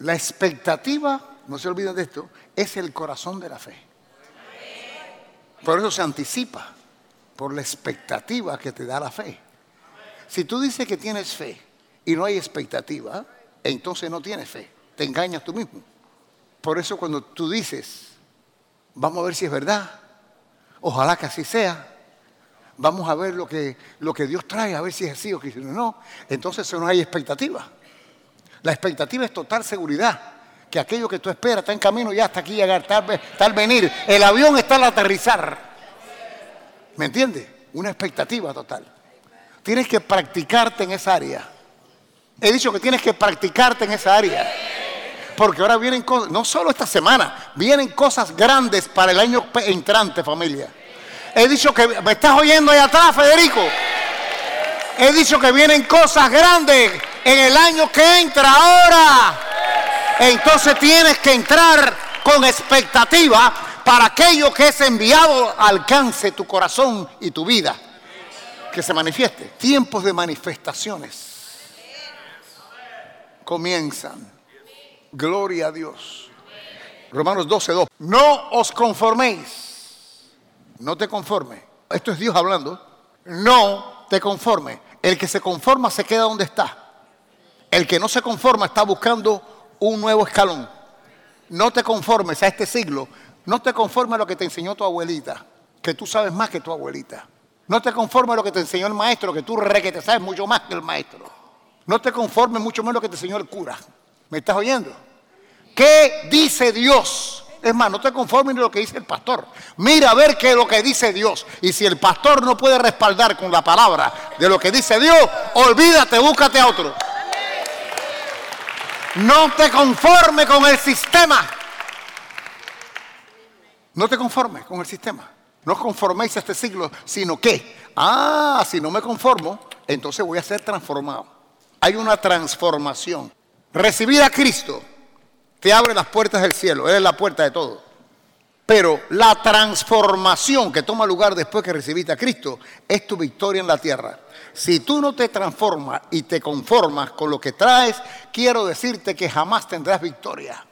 La expectativa, no se olviden de esto, es el corazón de la fe. Por eso se anticipa, por la expectativa que te da la fe. Si tú dices que tienes fe y no hay expectativa, entonces no tienes fe. Te engañas tú mismo. Por eso cuando tú dices, vamos a ver si es verdad, ojalá que así sea, vamos a ver lo que, lo que Dios trae, a ver si es así o que no, entonces no hay expectativa. La expectativa es total seguridad, que aquello que tú esperas está en camino ya hasta aquí llegar, tal, tal venir. El avión está al aterrizar. ¿Me entiendes? Una expectativa total. Tienes que practicarte en esa área. He dicho que tienes que practicarte en esa área. Porque ahora vienen cosas, no solo esta semana, vienen cosas grandes para el año entrante, familia. He dicho que, ¿me estás oyendo ahí atrás, Federico? He dicho que vienen cosas grandes en el año que entra ahora. Entonces tienes que entrar con expectativa para aquello que es enviado alcance tu corazón y tu vida que se manifieste. Tiempos de manifestaciones comienzan. Gloria a Dios. Romanos 12, 2. No os conforméis. No te conforme. Esto es Dios hablando. No te conforme. El que se conforma se queda donde está. El que no se conforma está buscando un nuevo escalón. No te conformes a este siglo. No te conformes a lo que te enseñó tu abuelita. Que tú sabes más que tu abuelita. No te conformes a lo que te enseñó el maestro, que tú re que te sabes mucho más que el maestro. No te conformes mucho menos lo que te enseñó el cura. ¿Me estás oyendo? ¿Qué dice Dios? Es más, no te conformes ni lo que dice el pastor. Mira a ver qué es lo que dice Dios. Y si el pastor no puede respaldar con la palabra de lo que dice Dios, olvídate, búscate a otro. No te conformes con el sistema. No te conformes con el sistema. No conforméis a este siglo, sino que, ah, si no me conformo, entonces voy a ser transformado. Hay una transformación. Recibir a Cristo te abre las puertas del cielo, Él es la puerta de todo. Pero la transformación que toma lugar después que recibiste a Cristo es tu victoria en la tierra. Si tú no te transformas y te conformas con lo que traes, quiero decirte que jamás tendrás victoria.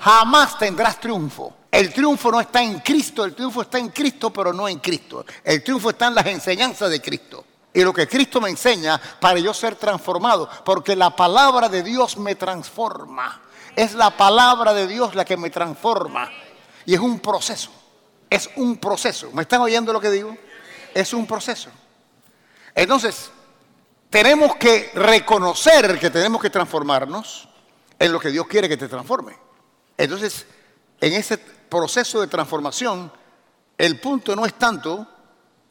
Jamás tendrás triunfo. El triunfo no está en Cristo, el triunfo está en Cristo, pero no en Cristo. El triunfo está en las enseñanzas de Cristo. Y lo que Cristo me enseña para yo ser transformado, porque la palabra de Dios me transforma. Es la palabra de Dios la que me transforma. Y es un proceso. Es un proceso. ¿Me están oyendo lo que digo? Es un proceso. Entonces, tenemos que reconocer que tenemos que transformarnos en lo que Dios quiere que te transforme. Entonces, en ese proceso de transformación, el punto no es tanto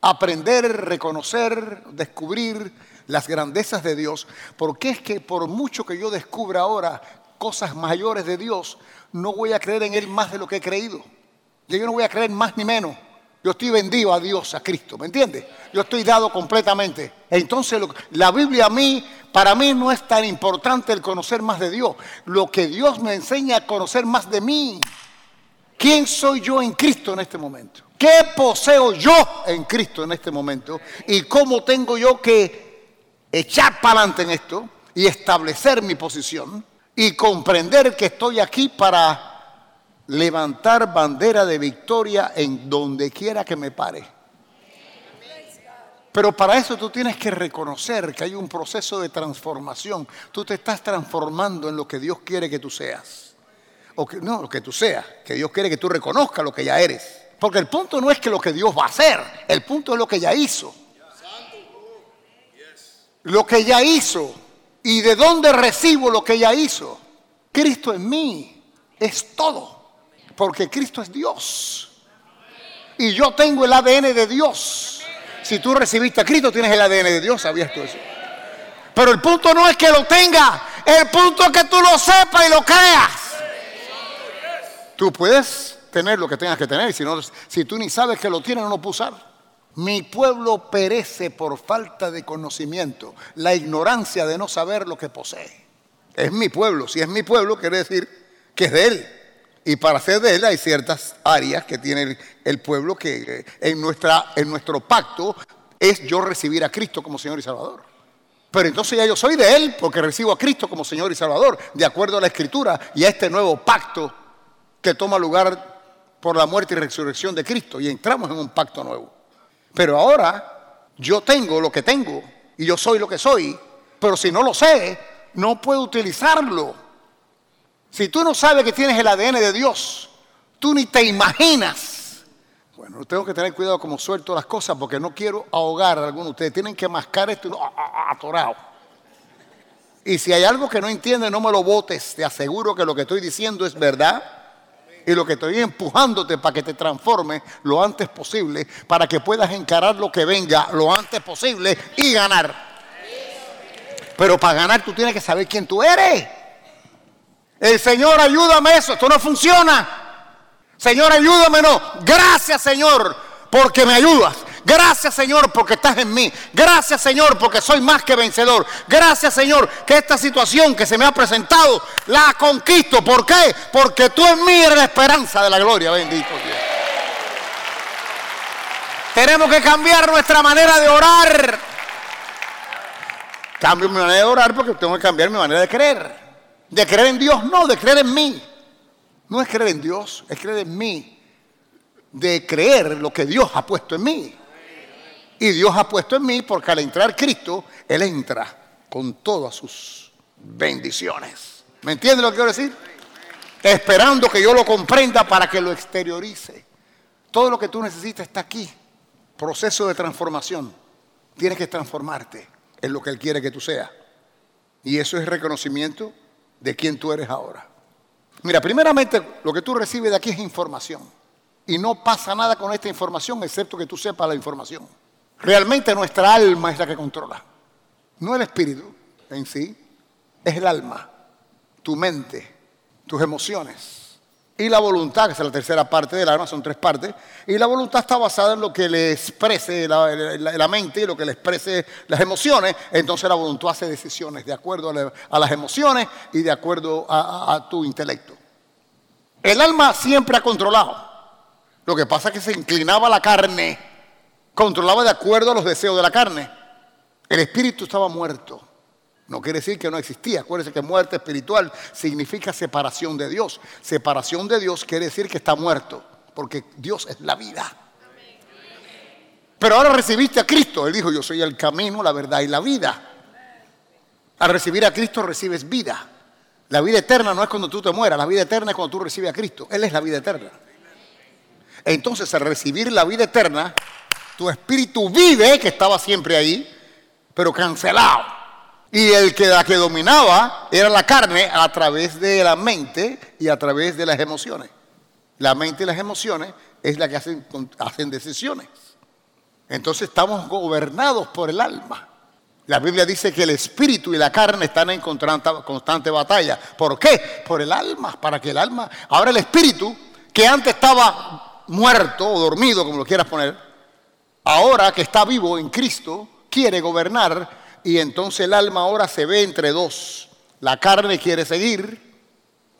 aprender, reconocer, descubrir las grandezas de Dios, porque es que por mucho que yo descubra ahora cosas mayores de Dios, no voy a creer en Él más de lo que he creído. Yo no voy a creer más ni menos. Yo estoy vendido a Dios, a Cristo, ¿me entiendes? Yo estoy dado completamente. Entonces la Biblia a mí, para mí no es tan importante el conocer más de Dios. Lo que Dios me enseña a conocer más de mí. ¿Quién soy yo en Cristo en este momento? ¿Qué poseo yo en Cristo en este momento? ¿Y cómo tengo yo que echar para adelante en esto y establecer mi posición y comprender que estoy aquí para levantar bandera de victoria en donde quiera que me pare? Pero para eso tú tienes que reconocer que hay un proceso de transformación. Tú te estás transformando en lo que Dios quiere que tú seas o que, no, lo que tú seas, que Dios quiere que tú reconozcas lo que ya eres. Porque el punto no es que lo que Dios va a hacer, el punto es lo que ya hizo. Lo que ya hizo. ¿Y de dónde recibo lo que ya hizo? Cristo en mí es todo. Porque Cristo es Dios. Y yo tengo el ADN de Dios. Si tú recibiste a Cristo, tienes el ADN de Dios. ¿Sabías eso? Pero el punto no es que lo tenga. El punto es que tú lo sepas y lo creas. Tú puedes tener lo que tengas que tener, si, si tú ni sabes que lo tienes, no lo puedes usar. Mi pueblo perece por falta de conocimiento, la ignorancia de no saber lo que posee. Es mi pueblo, si es mi pueblo, quiere decir que es de él. Y para ser de él hay ciertas áreas que tiene el, pueblo que eh, en, nuestra, en nuestro pacto es yo recibir a Cristo como Señor y Salvador. Pero entonces ya yo soy de Él porque recibo a Cristo como Señor y Salvador, de acuerdo a la Escritura y a este nuevo pacto que toma lugar por la muerte y resurrección de Cristo. Y entramos en un pacto nuevo. Pero ahora yo tengo lo que tengo y yo soy lo que soy. Pero si no lo sé, no puedo utilizarlo. Si tú no sabes que tienes el ADN de Dios, tú ni te imaginas. Bueno, tengo que tener cuidado como suelto las cosas porque no quiero ahogar a algunos de ustedes. Tienen que mascar esto y no, atorado. Y si hay algo que no entiende, no me lo votes. Te aseguro que lo que estoy diciendo es verdad. Y lo que estoy empujándote para que te transforme lo antes posible, para que puedas encarar lo que venga lo antes posible y ganar. Pero para ganar tú tienes que saber quién tú eres. El Señor, ayúdame eso, esto no funciona. Señor, ayúdame, no. Gracias, Señor, porque me ayudas. Gracias, Señor, porque estás en mí. Gracias, Señor, porque soy más que vencedor. Gracias, Señor, que esta situación que se me ha presentado la conquisto. ¿Por qué? Porque tú en mí eres la esperanza de la gloria. Bendito Dios. Tenemos que cambiar nuestra manera de orar. Cambio mi manera de orar porque tengo que cambiar mi manera de creer. De creer en Dios, no, de creer en mí. No es creer en Dios, es creer en mí. De creer lo que Dios ha puesto en mí. Y Dios ha puesto en mí porque al entrar Cristo, Él entra con todas sus bendiciones. ¿Me entiendes lo que quiero decir? Esperando que yo lo comprenda para que lo exteriorice. Todo lo que tú necesitas está aquí. Proceso de transformación. Tienes que transformarte en lo que Él quiere que tú seas. Y eso es reconocimiento de quién tú eres ahora. Mira, primeramente lo que tú recibes de aquí es información. Y no pasa nada con esta información excepto que tú sepas la información. Realmente nuestra alma es la que controla. No el espíritu en sí, es el alma, tu mente, tus emociones. Y la voluntad, que es la tercera parte del alma, son tres partes. Y la voluntad está basada en lo que le exprese la, mente y lo que le exprese las emociones. Entonces la voluntad hace decisiones de acuerdo a, las emociones y de acuerdo a, tu intelecto. El alma siempre ha controlado. Lo que pasa es que se inclinaba la carne, controlaba de acuerdo a los deseos de la carne. El espíritu estaba muerto. No quiere decir que no existía. Acuérdense que muerte espiritual significa separación de Dios. Separación de Dios quiere decir que está muerto, porque Dios es la vida. Pero ahora recibiste a Cristo. Él dijo, yo soy el camino, la verdad y la vida. Al recibir a Cristo recibes vida. La vida eterna no es cuando tú te mueras, la vida eterna es cuando tú recibes a Cristo. Él es la vida eterna. Entonces, al recibir la vida eterna, tu espíritu vive, que estaba siempre ahí, pero cancelado. Y el que la que dominaba era la carne a través de la mente y a través de las emociones. La mente y las emociones es la que hacen, hacen decisiones. Entonces estamos gobernados por el alma. La Biblia dice que el espíritu y la carne están en constante batalla. ¿Por qué? Por el alma, para que el alma... Ahora el espíritu, que antes estaba muerto o dormido, como lo quieras poner, ahora que está vivo en Cristo, quiere gobernar y entonces el alma ahora se ve entre dos. La carne quiere seguir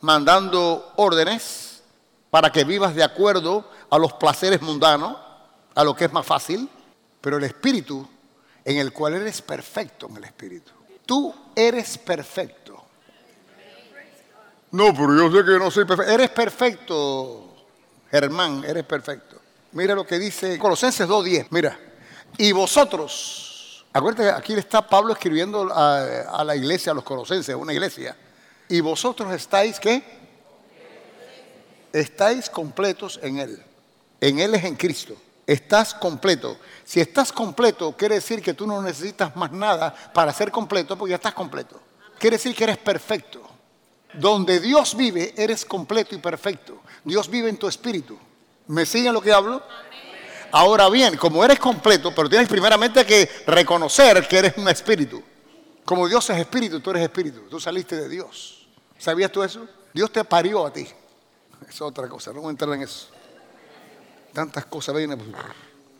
mandando órdenes para que vivas de acuerdo a los placeres mundanos, a lo que es más fácil, pero el espíritu en el cual eres perfecto en el espíritu. Tú eres perfecto. No, pero yo sé que no soy perfecto. Eres perfecto, Germán, eres perfecto. Mira lo que dice Colosenses 2.10. Mira, y vosotros Acuérdate, aquí está Pablo escribiendo a, la iglesia, a los colosenses, una iglesia. Y vosotros estáis, ¿qué? Estáis completos en Él. En Él es en Cristo. Estás completo. Si estás completo, quiere decir que tú no necesitas más nada para ser completo, porque ya estás completo. Quiere decir que eres perfecto. Donde Dios vive, eres completo y perfecto. Dios vive en tu espíritu. ¿Me siguen lo que hablo? Ahora bien, como eres completo, pero tienes primeramente que reconocer que eres un espíritu. Como Dios es espíritu, tú eres espíritu. Tú saliste de Dios. ¿Sabías tú eso? Dios te parió a ti. Es otra cosa, no voy a entrar en eso. Tantas cosas vienen.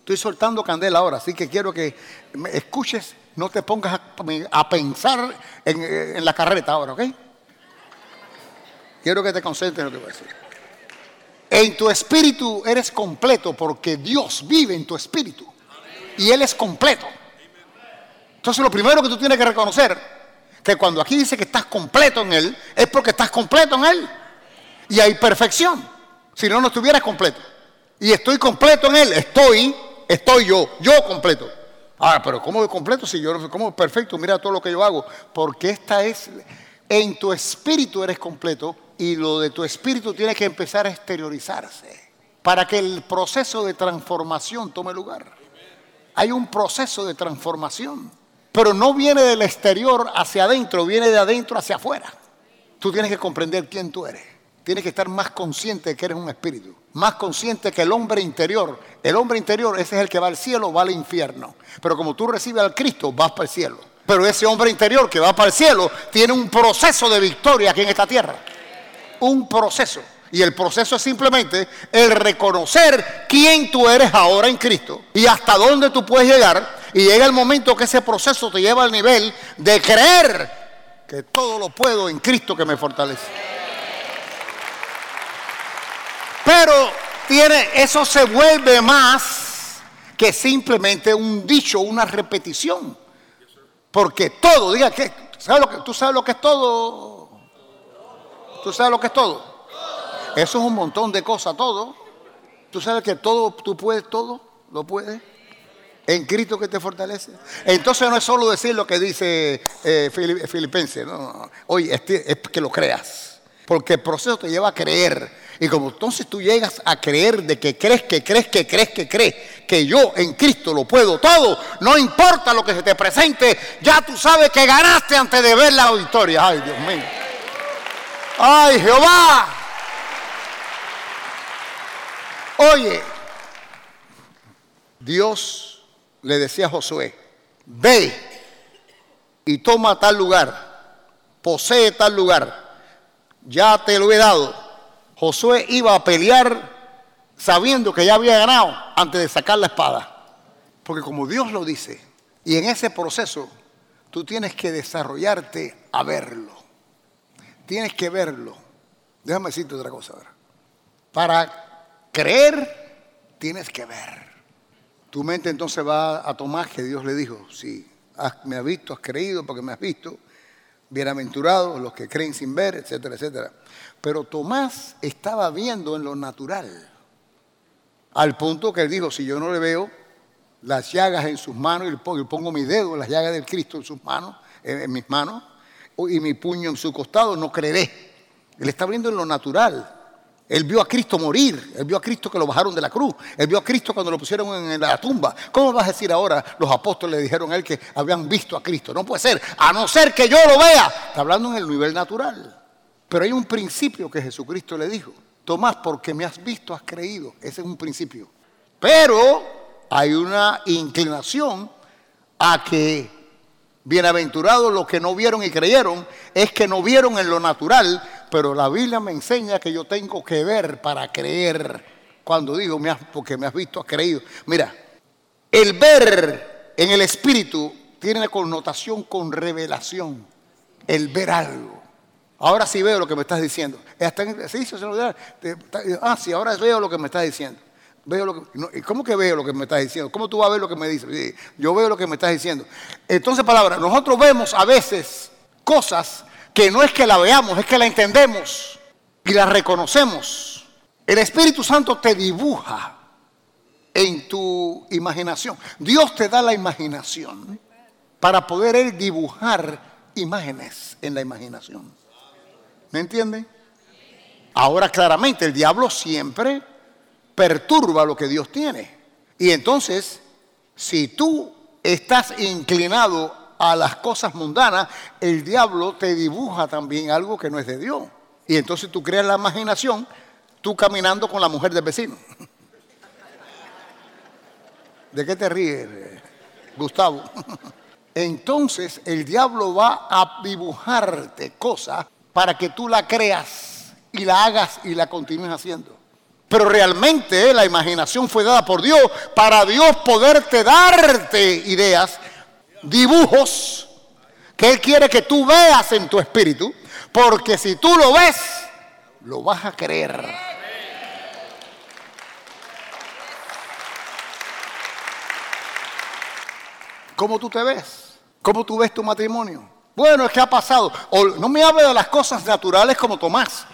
Estoy soltando candela ahora, así que quiero que me escuches, no te pongas a, pensar en, en la carreta ahora, ¿ok? Quiero que te concentres en lo que voy a decir. En tu espíritu eres completo porque Dios vive en tu espíritu. Y Él es completo. Entonces lo primero que tú tienes que reconocer, que cuando aquí dice que estás completo en Él, es porque estás completo en Él. Y hay perfección. Si no, no estuvieras completo. Y estoy completo en Él. Estoy, estoy yo, yo completo. Ah, pero ¿cómo completo si yo ¿cómo perfecto? Mira todo lo que yo hago. Porque esta es, en tu espíritu eres completo y lo de tu espíritu tiene que empezar a exteriorizarse para que el proceso de transformación tome lugar. Hay un proceso de transformación, pero no viene del exterior hacia adentro, viene de adentro hacia afuera. Tú tienes que comprender quién tú eres. Tienes que estar más consciente de que eres un espíritu, más consciente que el hombre interior. El hombre interior, ese es el que va al cielo, va al infierno. Pero como tú recibes al Cristo, vas para el cielo. Pero ese hombre interior que va para el cielo tiene un proceso de victoria aquí en esta tierra. Un proceso. Y el proceso es simplemente el reconocer quién tú eres ahora en Cristo y hasta dónde tú puedes llegar. Y llega el momento que ese proceso te lleva al nivel de creer que todo lo puedo en Cristo que me fortalece. Pero tiene, eso se vuelve más que simplemente un dicho, una repetición. Porque todo, diga que, lo que tú sabes lo que es todo. Tú sabes lo que es todo. Eso es un montón de cosas, todo. Tú sabes que todo, tú puedes todo, lo puedes. En Cristo que te fortalece. Entonces no es solo decir lo que dice eh, Filipenses. No, Oye, es que lo creas. Porque el proceso te lleva a creer. Y como entonces tú llegas a creer de que crees, que crees, que crees, que crees, que yo en Cristo lo puedo todo, no importa lo que se te presente, ya tú sabes que ganaste antes de ver la victoria. Ay, Dios mío. Ay, Jehová. Oye, Dios le decía a Josué, ve y toma tal lugar, posee tal lugar, ya te lo he dado Josué iba a pelear sabiendo que ya había ganado antes de sacar la espada. Porque como Dios lo dice, y en ese proceso tú tienes que desarrollarte a verlo. Tienes que verlo. Déjame decirte otra cosa ahora. Para creer, tienes que ver. Tu mente entonces va a tomar que Dios le dijo, si me has visto, has creído porque me has visto, bienaventurados los que creen sin ver, etcétera, etcétera. Pero Tomás estaba viendo en lo natural, al punto que él dijo, si yo no le veo las llagas en sus manos y pongo mi dedo las llagas del Cristo en sus manos, en mis manos, y mi puño en su costado, no creeré. Él está viendo en lo natural. Él vio a Cristo morir, él vio a Cristo que lo bajaron de la cruz, él vio a Cristo cuando lo pusieron en la tumba. ¿Cómo vas a decir ahora los apóstoles le dijeron a él que habían visto a Cristo? No puede ser, a no ser que yo lo vea. Está hablando en el nivel natural. Pero hay un principio que Jesucristo le dijo. Tomás, porque me has visto, has creído. Ese es un principio. Pero hay una inclinación a que bienaventurados los que no vieron y creyeron, es que no vieron en lo natural, pero la Biblia me enseña que yo tengo que ver para creer. Cuando digo, me has, porque me has visto, has creído. Mira, el ver en el espíritu tiene connotación con revelación. El ver algo. Ahora sí veo lo que me estás diciendo. ah, sí, ahora veo lo que me estás diciendo. Veo lo ¿Cómo que veo lo que me estás diciendo? ¿Cómo tú vas a ver lo que me dices? yo veo lo que me estás diciendo. Entonces, palabra, nosotros vemos a veces cosas que no es que la veamos, es que la entendemos y la reconocemos. El Espíritu Santo te dibuja en tu imaginación. Dios te da la imaginación para poder él dibujar imágenes en la imaginación. ¿Me entienden? Ahora claramente el diablo siempre perturba lo que Dios tiene. Y entonces, si tú estás inclinado a las cosas mundanas, el diablo te dibuja también algo que no es de Dios. Y entonces tú creas la imaginación, tú caminando con la mujer del vecino. ¿De qué te ríes, Gustavo? Entonces el diablo va a dibujarte cosas para que tú la creas y la hagas y la continúes haciendo. Pero realmente la imaginación fue dada por Dios para Dios poderte darte ideas, dibujos que Él quiere que tú veas en tu espíritu, porque si tú lo ves, lo vas a creer. ¿Cómo tú te ves? ¿Cómo tú ves tu matrimonio? Bueno, es que ha pasado. No me hable de las cosas naturales como Tomás,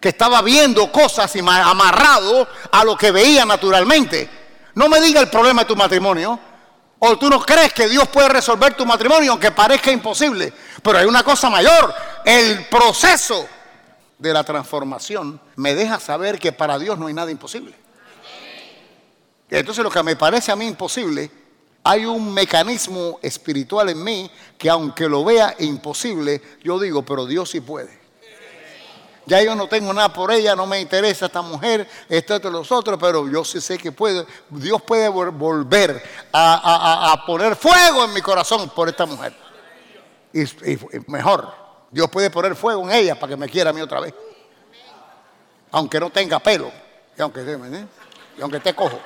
que estaba viendo cosas y amarrado a lo que veía naturalmente. No me diga el problema de tu matrimonio. O tú no crees que Dios puede resolver tu matrimonio, aunque parezca imposible. Pero hay una cosa mayor. El proceso de la transformación me deja saber que para Dios no hay nada imposible. Entonces lo que me parece a mí imposible, hay un mecanismo espiritual en mí que aunque lo vea imposible, yo digo, pero Dios sí puede. Ya yo no tengo nada por ella, no me interesa esta mujer, esto, de los otros, pero yo sí sé que puede, Dios puede volver a, poner fuego en mi corazón por esta mujer. Y, mejor, Dios puede poner fuego en ella para que me quiera a mí otra vez. Aunque no tenga pelo, y aunque, ¿eh? y aunque esté cojo.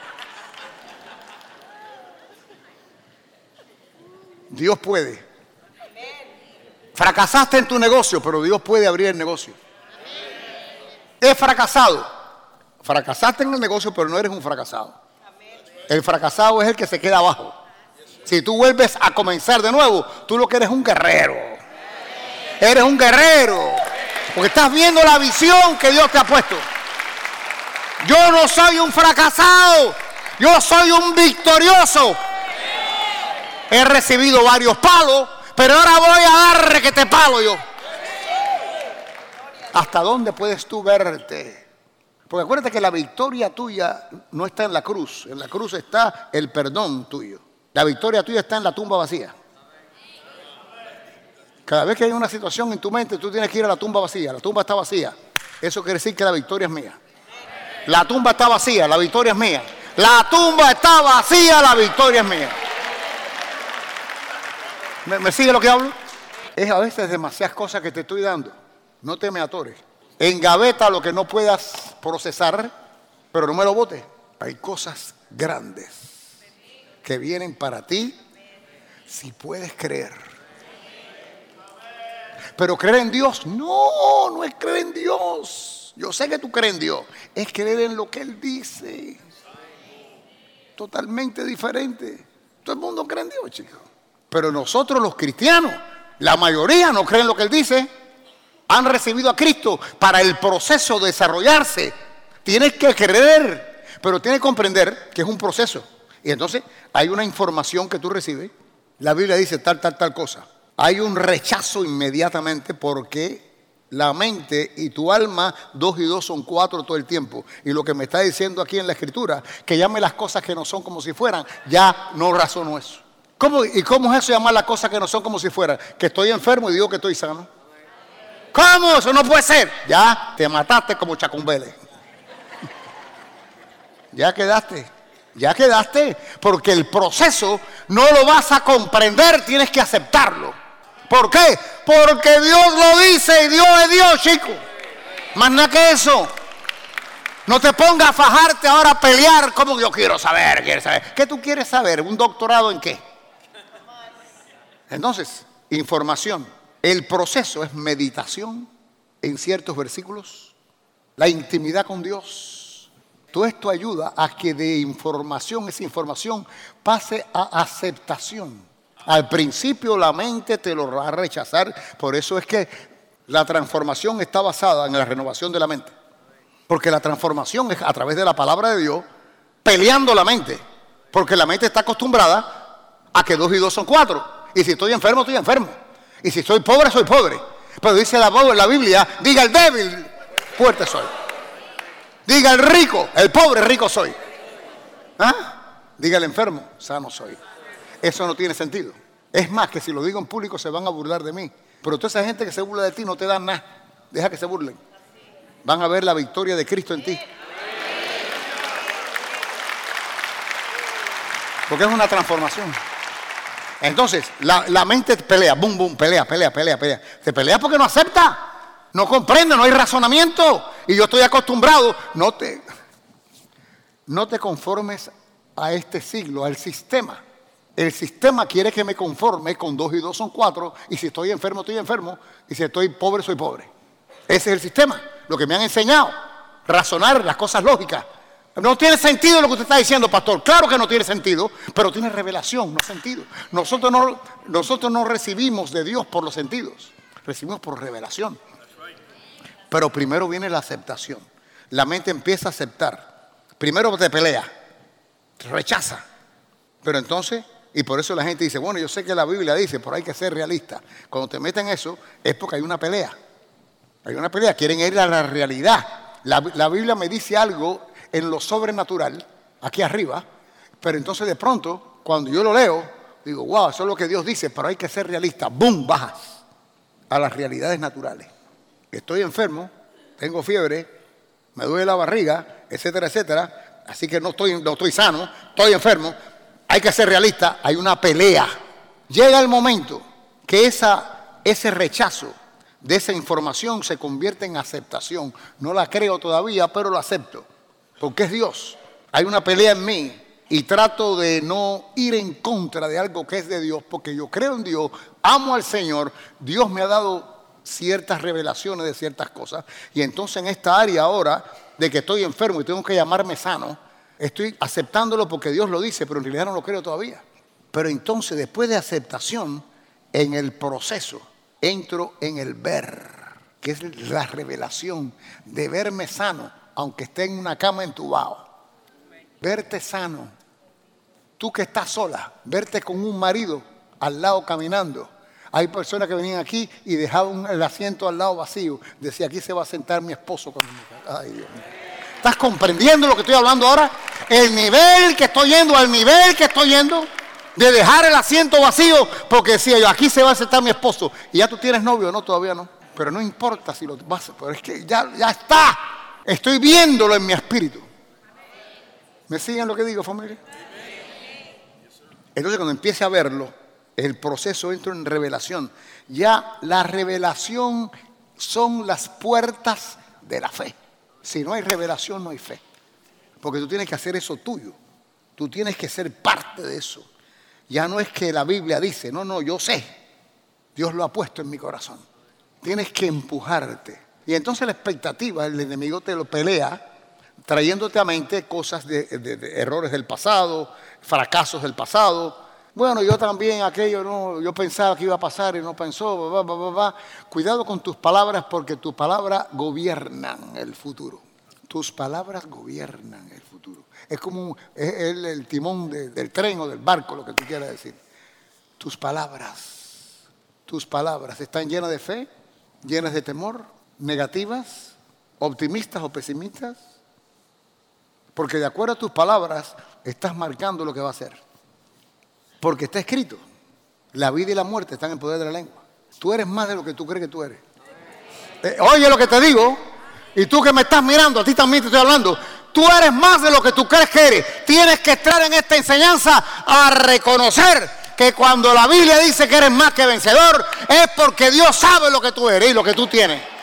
Dios puede. Fracasaste en tu negocio, pero Dios puede abrir el negocio. He fracasado. Fracasaste en el negocio, pero no eres un fracasado. El fracasado es el que se queda abajo. Si tú vuelves a comenzar de nuevo, tú lo que eres un guerrero. Eres un guerrero. Porque estás viendo la visión que Dios te ha puesto. Yo no soy un fracasado. Yo soy un victorioso. He recibido varios palos, pero ahora voy a dar que te palo yo. ¿Hasta dónde puedes tú verte? Porque acuérdate que la victoria tuya no está en la cruz. En la cruz está el perdón tuyo. La victoria tuya está en la tumba vacía. Cada vez que hay una situación en tu mente, tú tienes que ir a la tumba vacía. La tumba está vacía. Eso quiere decir que la victoria es mía. La tumba está vacía, la victoria es mía. La tumba está vacía, la victoria es mía. ¿Me, sigue lo que hablo? Es a veces demasiadas cosas que te estoy dando no te me atores. Engaveta lo que no puedas procesar, pero no me lo botes. Hay cosas grandes que vienen para ti si puedes creer. Pero creer en Dios, no, no es creer en Dios. Yo sé que tú crees en Dios, es creer en lo que Él dice. Totalmente diferente. Todo el mundo cree en Dios, chicos. Pero nosotros los cristianos, la mayoría no creen lo que Él dice han recibido a Cristo para el proceso de desarrollarse. Tienes que creer, pero tienes que comprender que es un proceso. Y entonces hay una información que tú recibes. La Biblia dice tal, tal, tal cosa. Hay un rechazo inmediatamente porque la mente y tu alma, dos y dos son cuatro todo el tiempo. Y lo que me está diciendo aquí en la escritura, que llame las cosas que no son como si fueran, ya no razono eso. ¿Cómo, ¿Y cómo es eso llamar las cosas que no son como si fueran? Que estoy enfermo y digo que estoy sano. ¿Cómo? Eso no puede ser. Ya te mataste como Chacumbele. Ya quedaste. Ya quedaste. Porque el proceso no lo vas a comprender, tienes que aceptarlo. ¿Por qué? Porque Dios lo dice y Dios es Dios, chico. Más nada que eso. No te pongas a fajarte ahora a pelear como yo quiero saber, quiero saber. ¿Qué tú quieres saber? ¿Un doctorado en qué? Entonces, información. El proceso es meditación en ciertos versículos, la intimidad con Dios. Todo esto ayuda a que de información, esa información, pase a aceptación. Al principio la mente te lo va a rechazar, por eso es que la transformación está basada en la renovación de la mente. Porque la transformación es a través de la palabra de Dios, peleando la mente. Porque la mente está acostumbrada a que dos y dos son cuatro. Y si estoy enfermo, estoy enfermo. Y si soy pobre, soy pobre. Pero dice la, la Biblia, diga el débil, fuerte soy. Diga el rico, el pobre, rico soy. ¿Ah? Diga el enfermo, sano soy. Eso no tiene sentido. Es más que si lo digo en público se van a burlar de mí. Pero toda esa gente que se burla de ti no te da nada. Deja que se burlen. Van a ver la victoria de Cristo en ti. Porque es una transformación. Entonces, la, mente pelea, boom, boom, pelea, pelea, pelea, pelea. Se pelea porque no acepta, no comprende, no hay razonamiento. Y yo estoy acostumbrado, no te, no te conformes a este siglo, al sistema. El sistema quiere que me conforme con dos y dos son cuatro, y si estoy enfermo, estoy enfermo, y si estoy pobre, soy pobre. Ese es el sistema, lo que me han enseñado, razonar las cosas lógicas. No tiene sentido lo que usted está diciendo, pastor. Claro que no tiene sentido, pero tiene revelación, no sentido. Nosotros no, nosotros no recibimos de Dios por los sentidos, recibimos por revelación. Pero primero viene la aceptación. La mente empieza a aceptar. Primero te pelea, te rechaza. Pero entonces, y por eso la gente dice, bueno, yo sé que la Biblia dice, pero hay que ser realista. Cuando te meten eso, es porque hay una pelea. Hay una pelea, quieren ir a la realidad. La, la Biblia me dice algo en lo sobrenatural, aquí arriba, pero entonces de pronto, cuando yo lo leo, digo, wow, eso es lo que Dios dice, pero hay que ser realista. ¡Bum! Bajas a las realidades naturales. Estoy enfermo, tengo fiebre, me duele la barriga, etcétera, etcétera. Así que no estoy, no estoy sano, estoy enfermo. Hay que ser realista, hay una pelea. Llega el momento que esa, ese rechazo de esa información se convierte en aceptación. No la creo todavía, pero lo acepto porque es Dios. Hay una pelea en mí y trato de no ir en contra de algo que es de Dios, porque yo creo en Dios, amo al Señor, Dios me ha dado ciertas revelaciones de ciertas cosas, y entonces en esta área ahora de que estoy enfermo y tengo que llamarme sano, estoy aceptándolo porque Dios lo dice, pero en realidad no lo creo todavía. Pero entonces después de aceptación, en el proceso, entro en el ver, que es la revelación de verme sano aunque esté en una cama entubado. Verte sano. Tú que estás sola, verte con un marido al lado caminando. Hay personas que venían aquí y dejaban el asiento al lado vacío. Decía, aquí se va a sentar mi esposo con Ay, Dios mío. ¿Estás comprendiendo lo que estoy hablando ahora? El nivel que estoy yendo, al nivel que estoy yendo de dejar el asiento vacío, porque decía yo, aquí se va a sentar mi esposo. Y ya tú tienes novio, no, todavía no. Pero no importa si lo vas, pero es que ya, ya está. Estoy viéndolo en mi espíritu. ¿Me siguen lo que digo, familia? Entonces cuando empiece a verlo, el proceso entra en revelación. Ya la revelación son las puertas de la fe. Si no hay revelación, no hay fe. Porque tú tienes que hacer eso tuyo. Tú tienes que ser parte de eso. Ya no es que la Biblia dice, no, no, yo sé. Dios lo ha puesto en mi corazón. Tienes que empujarte. Y entonces la expectativa, el enemigo te lo pelea, trayéndote a mente cosas de, errores del pasado, fracasos del pasado. Bueno, yo también aquello, no, yo pensaba que iba a pasar y no pensó. Cuidado con tus palabras porque tus palabras gobiernan el futuro. Tus palabras gobiernan el futuro. Es como el, timón del tren o del barco, lo que tú quieras decir. Tus palabras, tus palabras están llenas de fe, llenas de temor, negativas, optimistas o pesimistas? Porque de acuerdo a tus palabras estás marcando lo que va a ser. Porque está escrito, la vida y la muerte están en poder de la lengua. Tú eres más de lo que tú crees que tú eres. Eh, oye lo que te digo, y tú que me estás mirando, a ti también te estoy hablando. Tú eres más de lo que tú crees que eres. Tienes que entrar en esta enseñanza a reconocer que cuando la Biblia dice que eres más que vencedor, es porque Dios sabe lo que tú eres y lo que tú tienes.